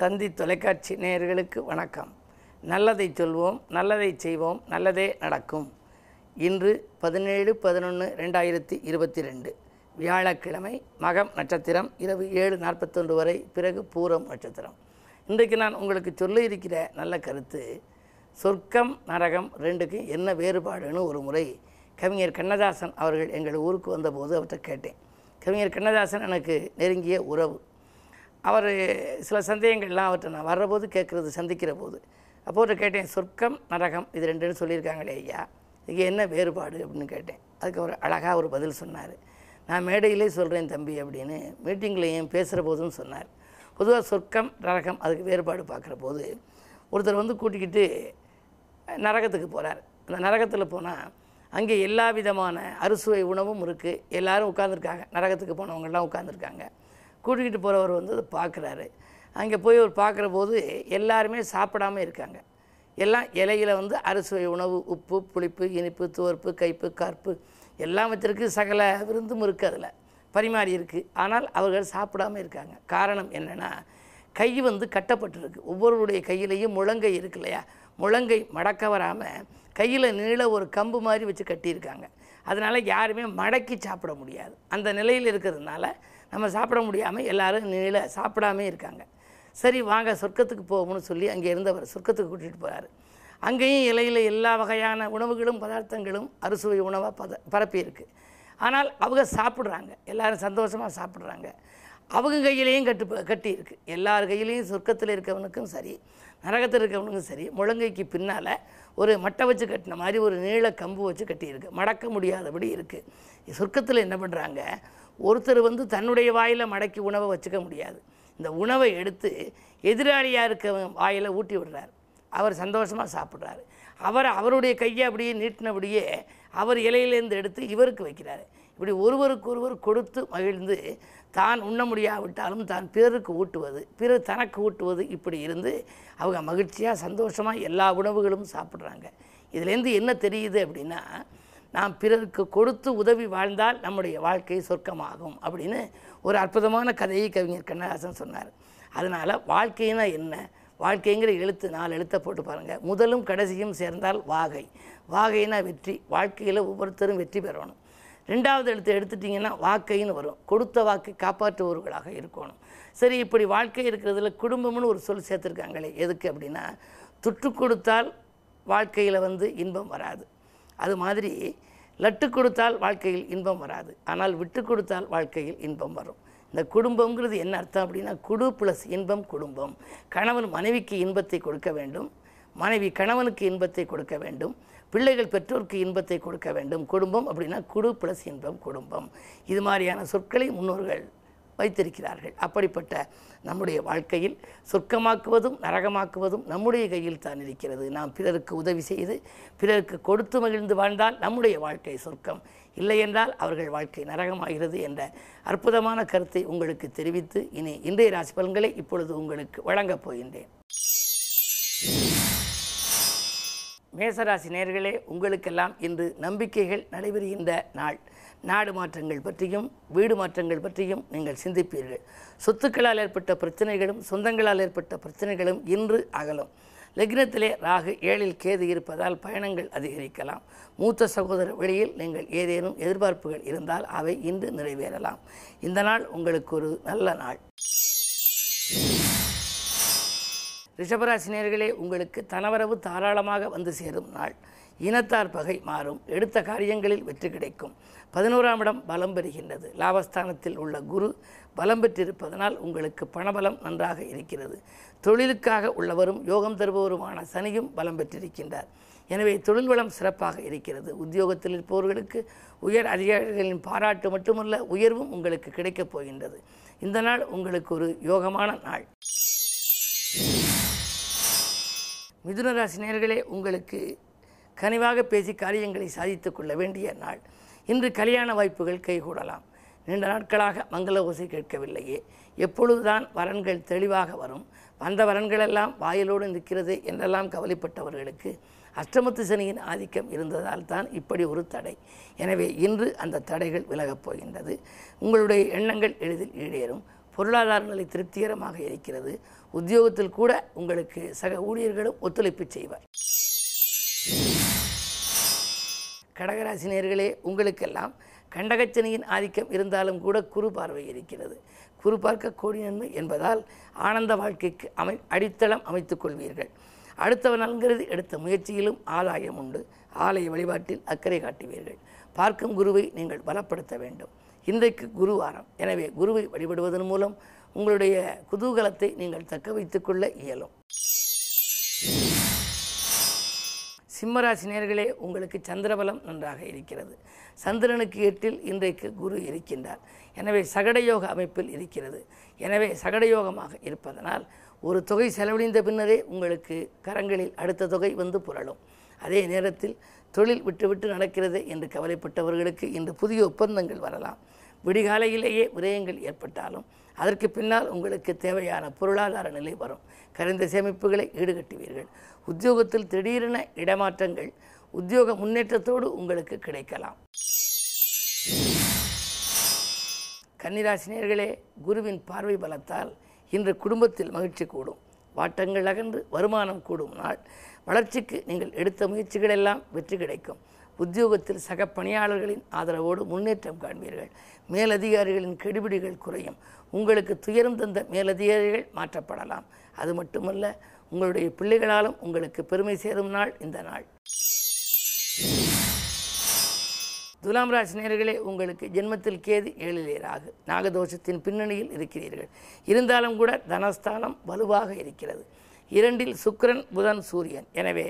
தந்தி தொலைக்காட்சி நேயர்களுக்கு வணக்கம். நல்லதை சொல்வோம் நல்லதை செய்வோம் நல்லதே நடக்கும். இன்று பதினேழு பதினொன்று ரெண்டாயிரத்தி இருபத்தி ரெண்டு வியாழக்கிழமை மகம் நட்சத்திரம் இரவு ஏழு நாற்பத்தொன்று வரை பிறகு பூரம் நட்சத்திரம். இன்றைக்கு நான் உங்களுக்கு சொல்ல இருக்கிற நல்ல கருத்து சொர்க்கம் நரகம் ரெண்டுக்கும் என்ன வேறுபாடுன்னு ஒரு முறை கவிஞர் கண்ணதாசன் அவர்கள் எங்கள் ஊருக்கு வந்தபோது அவர்கிட்ட கேட்டேன். கவிஞர் கண்ணதாசன் எனக்கு நெருங்கிய உறவு. அவர் சில சந்தேகங்கள்லாம் அவர்கிட்ட நான் வர்றபோது கேட்குறது சந்திக்கிற போது அப்போ கேட்டேன் சொர்க்கம் நரகம் இது ரெண்டுன்னு சொல்லியிருக்காங்களே ஐயா. இது என்ன வேறுபாடு? அப்படின்னு கேட்டேன். அதுக்கு அவர் அழகாக ஒரு பதில் சொன்னார். நான் மேடையிலே சொல்கிறேன் தம்பி அப்படின்னு மீட்டிங்லேயும் பேசுகிற போதும் சொன்னார். பொதுவாக சொர்க்கம் நரகம் அதுக்கு வேறுபாடு பார்க்குற போது ஒருத்தர் வந்து கூட்டிக்கிட்டு நரகத்துக்கு போகிறார் அந்த நரகத்தில் போனால் அங்கே எல்லா விதமான அறுசுவை உணவும் இருக்குது எல்லாரும் உட்காந்துருக்காங்க நரகத்துக்கு போனவங்கள்லாம் உட்காந்துருக்காங்க கூட்டிகிட்டு போகிறவர் வந்து அதை பார்க்குறாரு. அங்கே போய் அவர் பார்க்குற போது எல்லாருமே சாப்பிடாம இருக்காங்க. எல்லாம் இலையில வந்து அறுசுவை உணவு உப்பு புளிப்பு இனிப்பு துவர்ப்பு கைப்பு கற்பு எல்லாம் வச்சிருக்கு சகல விருந்தும் இருக்குது அதில். பரிமாறி இருக்குது ஆனால் அவர்கள் சாப்பிடாம இருக்காங்க. காரணம் என்னென்னா கை வந்து கட்டப்பட்டிருக்கு. ஒவ்வொருவருடைய கையிலையும் முழங்கை இருக்கு இல்லையா? முழங்கை மடக்க வராமல் கையில் நீள ஒரு கம்பு மாதிரி வச்சு கட்டியிருக்காங்க. அதனால் யாருமே மடக்கி சாப்பிட முடியாது. அந்த நிலையில் இருக்கிறதுனால நம்ம சாப்பிட முடியாமல் எல்லோரும் நீள சாப்பிடாமே இருக்காங்க. சரி வாங்க சொர்க்கத்துக்கு போகணும்னு சொல்லி அங்கே இருந்தவர் சொர்க்கத்துக்கு கூட்டிகிட்டு போகிறார் அங்கேயும் இலையில் எல்லா வகையான உணவுகளும் பதார்த்தங்களும் அறுசுவை உணவாக பத பரப்பியிருக்கு. ஆனால் அவங்க சாப்பிட்றாங்க. எல்லோரும் சந்தோஷமாக சாப்பிட்றாங்க. அவங்க கையிலையும் கட்டு கட்டி இருக்கு எல்லார் கையிலையும் சொர்க்கத்தில் இருக்கவனுக்கும் சரி நரகத்தில் இருக்கவனுக்கும் சரி முழங்கைக்கு பின்னால் ஒரு மட்டை வச்சு கட்டின மாதிரி ஒரு நீள கம்பு வச்சு கட்டியிருக்கு. மடக்க முடியாதபடி இருக்குது சொர்க்கத்தில் என்ன பண்ணுறாங்க ஒருத்தர் வந்து தன்னுடைய வாயில் மடக்கி உணவை வச்சுக்க முடியாது. இந்த உணவை எடுத்து எதிராளியாக இருக்க வாயில் ஊட்டி விடுறாரு. அவர் சந்தோஷமாக சாப்பிட்றாரு. அவர் அவருடைய கையை அப்படியே நீட்டினபடியே அவர் இலையிலேருந்து எடுத்து இவருக்கு வைக்கிறாரு. இப்படி ஒருவருக்கு ஒருவர் கொடுத்து மகிழ்ந்து தான் உண்ண முடியாவிட்டாலும் தான் பிறருக்கு ஊட்டுவது பிறர் தனக்கு ஊட்டுவது இப்படி இருந்து அவங்க மகிழ்ச்சியாக சந்தோஷமாக எல்லா உணவுகளும் சாப்பிட்றாங்க. இதுலேருந்து என்ன தெரியுது அப்படின்னா நாம் பிறருக்கு கொடுத்து உதவி வாழ்ந்தால் நம்முடைய வாழ்க்கை சொர்க்கமாகும் அப்படின்னு ஒரு அற்புதமான கதையை கவிஞர் கண்ணதாசன் சொன்னார். அதனால் வாழ்க்கைனா என்ன? வாழ்க்கைங்கிற எழுத்து நாலு எழுத்தை போட்டு பாருங்கள் முதலும் கடைசியும் சேர்ந்தால் வாகை. வாகைனா வெற்றி. வாழ்க்கையில் ஒவ்வொருத்தரும் வெற்றி பெறணும். ரெண்டாவது எழுத்து எடுத்துட்டிங்கன்னா வாக்கைன்னு வரும். கொடுத்த வாக்கை காப்பாற்றுபவர்களாக இருக்கணும். சரி இப்படி வாழ்க்கை இருக்கிறதுல குடும்பம்னு ஒரு சொல் சேர்த்துருக்காங்களே எதுக்கு அப்படின்னா துட்டு கொடுத்தால் வாழ்க்கையில் வந்து இன்பம் வராது. அது மாதிரி லட்டு கொடுத்தால் வாழ்க்கையில் இன்பம் வராது. ஆனால் விட்டு கொடுத்தால் வாழ்க்கையில் இன்பம் வரும். இந்த குடும்பங்கிறது என்ன அர்த்தம் அப்படின்னா குடு ப்ளஸ் இன்பம் குடும்பம். கணவன் மனைவிக்கு இன்பத்தை கொடுக்க வேண்டும். மனைவி கணவனுக்கு இன்பத்தை கொடுக்க வேண்டும். பிள்ளைகள் பெற்றோருக்கு இன்பத்தை கொடுக்க வேண்டும். குடும்பம் அப்படின்னா குடு ப்ளஸ் இன்பம் குடும்பம். இது மாதிரியான சொற்களை முன்னோர்கள் வைத்திருக்கிறார்கள். அப்படிப்பட்ட நம்முடைய வாழ்க்கையில் சொர்க்கமாக்குவதும் நரகமாக்குவதும் நம்முடைய கையில் தான் இருக்கிறது. நாம் பிறருக்கு உதவி செய்து பிறருக்கு கொடுத்து மகிழ்ந்து வாழ்ந்தால் நம்முடைய வாழ்க்கை சொர்க்கம். இல்லை என்றால் அவர்கள் வாழ்க்கை நரகமாகிறது என்ற அற்புதமான கருத்தை உங்களுக்கு தெரிவித்து இனி இன்றைய ராசி பலன்களை இப்பொழுது உங்களுக்கு வழங்கப் போகின்றேன். மேசராசி நேர்களே உங்களுக்கெல்லாம் இன்று நம்பிக்கைகள் நடைபெறுகின்ற நாள். நாடு மாற்றங்கள் பற்றியும் வீடு மாற்றங்கள் பற்றியும் நீங்கள் சிந்திப்பீர்கள். சொத்துக்களால் ஏற்பட்ட பிரச்சனைகளும் சொந்தங்களால் ஏற்பட்ட பிரச்சனைகளும் இன்று அகலும். லக்னத்திலே ராகு ஏழில் கேது இருப்பதால் பயணங்கள் அதிகரிக்கலாம். மூத்த சகோதர வழியில் நீங்கள் ஏதேனும் எதிர்பார்ப்புகள் இருந்தால் அவை இன்று நிறைவேறலாம். இந்த நாள் உங்களுக்கு ஒரு நல்ல நாள். ரிஷபராசினியர்களே உங்களுக்கு தனவரவு தாராளமாக வந்து சேரும் நாள். இனத்தார் பகை மாறும். எடுத்த காரியங்களில் வெற்றி கிடைக்கும். பதினோராம் இடம் பலம் பெறுகின்றது. லாபஸ்தானத்தில் உள்ள குரு பலம் பெற்றிருப்பதனால் உங்களுக்கு பணபலம் நன்றாக இருக்கிறது. தொழிலுக்காக உள்ளவரும் யோகம் தருபவருமான சனியும் பலம் பெற்றிருக்கின்றார். எனவே தொழில் வளம் சிறப்பாக இருக்கிறது. உத்தியோகத்தில் இருப்பவர்களுக்கு உயர் அதிகாரிகளின் பாராட்டு மட்டுமல்ல உயர்வும் உங்களுக்கு கிடைக்கப் போகின்றது. இந்த நாள் உங்களுக்கு ஒரு யோகமான நாள். மிதுனராசி நேர்களே உங்களுக்கு கனிவாக பேசி காரியங்களை சாதித்து கொள்ள வேண்டிய நாள். இன்று கல்யாண வாய்ப்புகள் கைகூடலாம். நீண்ட நாட்களாக மங்கள ஓசை கேட்கவில்லையே. எப்பொழுதுதான் வரன்கள் தெளிவாக வரும். வந்த வரன்களெல்லாம் வாயிலோடு நிற்கிறது என்றெல்லாம் கவலைப்பட்டவர்களுக்கு அஷ்டமத்து சனியின் ஆதிக்கம் இருந்ததால் தான் இப்படி ஒரு தடை. எனவே இன்று அந்த தடைகள் விலகப் போகின்றது. உங்களுடைய எண்ணங்கள் எளிதில் ஈடேறும். பொருளாதார நிலை திருப்திகரமாக இருக்கிறது. உத்தியோகத்தில் கூட உங்களுக்கு சக ஊழியர்களும் ஒத்துழைப்பு செய்வார். கடகராசி நேர்களே உங்களுக்கெல்லாம் கண்டகச்சனியின் ஆதிக்கம் இருந்தாலும் கூட குரு பார்வை இருக்கிறது. குரு பார்க்க கோடி நன்மை என்பதால் ஆனந்த வாழ்க்கைக்கு அமை அடித்தளம் அமைத்துக் கொள்வீர்கள். அடுத்தவன் நல்கிறது எடுத்த முயற்சியிலும் ஆதாயம் உண்டு. ஆலய வழிபாட்டில் அக்கறை காட்டுவீர்கள். பார்க்கும் குருவை நீங்கள் பலப்படுத்த வேண்டும். இன்றைக்கு குருவாரம் எனவே குருவை வழிபடுவதன் மூலம் உங்களுடைய குதூகலத்தை நீங்கள் தக்க வைத்துக்கொள்ள இயலும். சிம்மராசி நேர்களே உங்களுக்கு சந்திரபலம் நன்றாக இருக்கிறது. சந்திரனுக்கு எட்டில் இன்றைக்கு குரு இருக்கின்றார். எனவே சகடயோக அமைப்பில் இருக்கிறது. எனவே சகடயோகமாக இருப்பதனால் ஒரு தொகை செலவழிந்த பின்னரே உங்களுக்கு கரங்களில் அடுத்த தொகை வந்து புரளும். அதே நேரத்தில் தொழில் விட்டுவிட்டு நடக்கிறது என்று கவலைப்பட்டவர்களுக்கு இன்று புதிய ஒப்பந்தங்கள் வரலாம். விடிகாலையிலேயே விரயங்கள் ஏற்பட்டாலும் அதற்கு பின்னால் உங்களுக்கு தேவையான பொருளாதார நிலை வரும். கரைந்த சேமிப்புகளை ஈடுகட்டுவீர்கள். உத்தியோகத்தில் திடீரென இடமாற்றங்கள் உத்தியோக முன்னேற்றத்தோடு உங்களுக்கு கிடைக்கலாம். கன்னிராசினியர்களே குருவின் பார்வை பலத்தால் இன்று குடும்பத்தில் மகிழ்ச்சி கூடும். வாட்டங்கள் அகன்று வருமானம் கூடும். நாள் வளர்ச்சிக்கு நீங்கள் எடுத்த முயற்சிகள் எல்லாம் வெற்றி கிடைக்கும். உத்தியோகத்தில் சக பணியாளர்களின் ஆதரவோடு முன்னேற்றம் காண்பீர்கள். மேலதிகாரிகளின் கெடுபிடிகள் குறையும். உங்களுக்கு துயரம் தந்த மேலதிகாரிகள் மாற்றப்படலாம். அது மட்டுமல்ல உங்களுடைய பிள்ளைகளாலும் உங்களுக்கு பெருமை சேரும் நாள் இந்த நாள். துலாம் ராசி நேர்களே உங்களுக்கு ஜென்மத்தில் கேது ஏழிலே ராகு நாகதோஷத்தின் பின்னணியில் இருக்கிறீர்கள். இருந்தாலும் கூட தனஸ்தானம் வலுவாக இருக்கிறது. இரண்டில் சுக்கரன் புதன் சூரியன். எனவே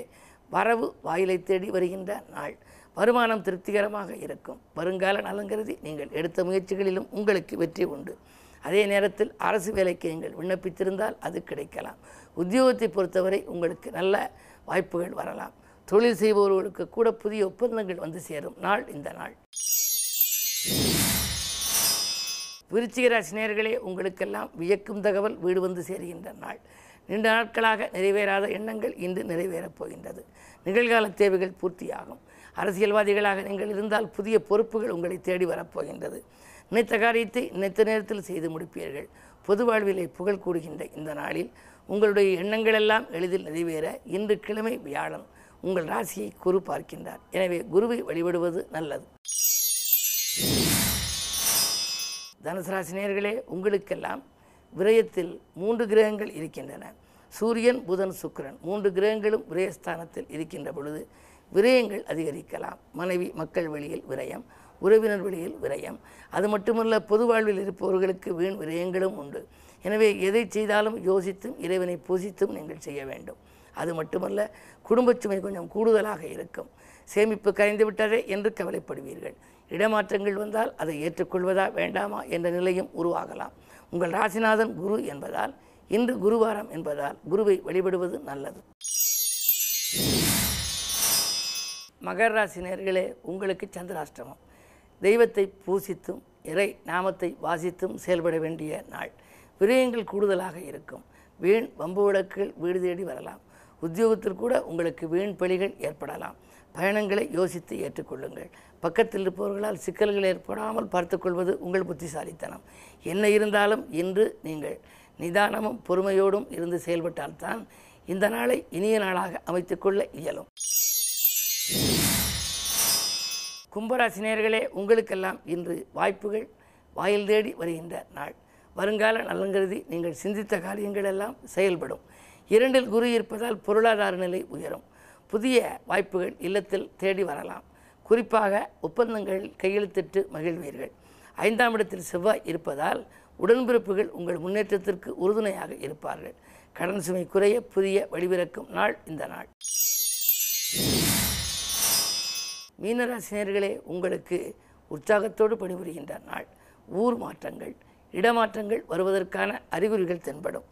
வரவு வாயிலை தேடி வருகின்ற நாள். வருமானம் திருப்திகரமாக இருக்கும். வருங்கால நலங்கருதி நீங்கள் எடுத்த முயற்சிகளிலும் உங்களுக்கு வெற்றி உண்டு. அதே நேரத்தில் அரசு வேலைக்கு நீங்கள் விண்ணப்பித்திருந்தால் அது கிடைக்கலாம். உத்தியோகத்தை பொறுத்தவரை உங்களுக்கு நல்ல வாய்ப்புகள் வரலாம். தொழில் செய்பவர்களுக்கு கூட புதிய ஒப்பந்தங்கள் வந்து சேரும். நாள் இந்த நாள். விருச்சிக ராசி உங்களுக்கெல்லாம் வியக்கும் தகவல் வீடு வந்து சேருகின்ற நாள். நீண்ட நாட்களாக நிறைவேறாத எண்ணங்கள் இன்று நிறைவேறப் போகின்றது. நிகழ்கால தேவைகள் பூர்த்தியாகும். அரசியல்வாதிகளாக நீங்கள் இருந்தால் புதிய பொறுப்புகள் உங்களை தேடி வரப்போகின்றது. நினைத்த காரியத்தை நினைத்த நேரத்தில் செய்து முடிப்பீர்கள். பொது வாழ்விலே புகழ் கூடுகின்ற இந்த நாளில் உங்களுடைய எண்ணங்களெல்லாம் எளிதில் நிறைவேற இன்று கிழமை வியாழன் உங்கள் ராசியை குரு பார்க்கின்றார். எனவே குருவை வழிபடுவது நல்லது. தனுசு ராசினியர்களே உங்களுக்கெல்லாம் விரயத்தில் மூன்று கிரகங்கள் இருக்கின்றன. சூரியன் புதன் சுக்கிரன். மூன்று கிரகங்களும் விரயஸ்தானத்தில் இருக்கின்ற பொழுது விரயங்கள் அதிகரிக்கலாம். மனைவி மக்கள் வழியில் விரயம் உறவினர் வழியில் விரயம். அது மட்டுமல்ல பொது வாழ்வில் இருப்பவர்களுக்கு வீண் விரயங்களும் உண்டு. எனவே எதை செய்தாலும் யோசித்தும் இறைவனை பூசித்தும் நீங்கள் செய்ய வேண்டும். அது மட்டுமல்ல குடும்பச் சுமை கொஞ்சம் கூடுதலாக இருக்கும். சேமிப்பு கரைந்து விட்டதே என்று கவலைப்படுவீர்கள். இடமாற்றங்கள் வந்தால் அதை ஏற்றுக்கொள்வதா வேண்டாமா என்ற நிலையும் உருவாகலாம். உங்கள் ராசிநாதன் குரு என்பதால் இன்று குருவாரம் என்பதால் குருவை வழிபடுவது நல்லது. மகர ராசி நேர்களே உங்களுக்கு சந்திராஷ்டமம். தெய்வத்தை பூசித்தும் இறை நாமத்தை வாசித்தும் செயல்பட வேண்டிய நாள். விரயங்கள் கூடுதலாக இருக்கும். வீண் வம்பு வழக்குகள் வீடு தேடி வரலாம். உத்தியோகத்தில் கூட உங்களுக்கு வீண் பலிகள் ஏற்படலாம். பயணங்களை யோசித்து ஏற்றுக்கொள்ளுங்கள். பக்கத்தில் இருப்பவர்களால் சிக்கல்கள் ஏற்படாமல் பார்த்துக்கொள்வது உங்கள் புத்திசாலித்தனம். என்ன இருந்தாலும் இன்று நீங்கள் நிதானமும் பொறுமையோடும் இருந்து செயல்பட்டால்தான் இந்த நாளை இனிய நாளாக அமைத்துக்கொள்ள இயலும். கும்பராசினியர்களே உங்களுக்கெல்லாம் இன்று வாய்ப்புகள் வாயில் தேடி வருகின்ற நாள். வருங்கால நலங்கருதி நீங்கள் சிந்தித்த காரியங்கள் எல்லாம் செயல்படும். இரண்டில் குரு இருப்பதால் பொருளாதார நிலை உயரும். புதிய வாய்ப்புகள் இல்லத்தில் தேடி வரலாம். குறிப்பாக ஒப்பந்தங்கள் கையெழுத்திட்டு மகிழ்வீர்கள். ஐந்தாம் இடத்தில் செவ்வாய் இருப்பதால் உடன்பிறப்புகள் உங்கள் முன்னேற்றத்திற்கு உறுதுணையாக இருப்பார்கள். கடன் சுமை குறைய புதிய வழிபிறக்கும் நாள் இந்த நாள். மீனராசினியர்களே உங்களுக்கு உற்சாகத்தோடு பணிபுரிகின்ற நாள். ஊர் மாற்றங்கள் இடமாற்றங்கள் வருவதற்கான அறிகுறிகள் தென்படும்.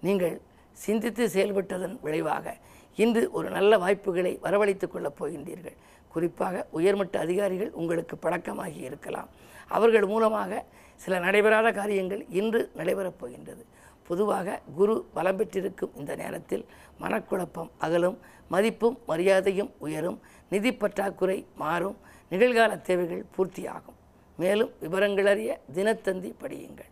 நீங்கள் சிந்தித்து செயல்பட்டதன் விளைவாக இன்று ஒரு நல்ல வாய்ப்புகளை வரவழைத்துக் கொள்ளப் போகின்றீர்கள். குறிப்பாக உயர்மட்ட அதிகாரிகள் உங்களுக்கு பழக்கமாகி இருக்கலாம். அவர்கள் மூலமாக சில நடைபெறாத காரியங்கள் இன்று நடைபெறப் போகின்றது. பொதுவாக குரு பலம் பெற்றிருக்கும் இந்த நேரத்தில் மனக்குழப்பம் அகலும் மதிப்பும் மரியாதையும் உயரும் நிதி பற்றாக்குறை மாறும் நிகழ்கால தேவைகள் பூர்த்தியாகும். மேலும் விவரங்களறிய தினத்தந்தி படியுங்கள்.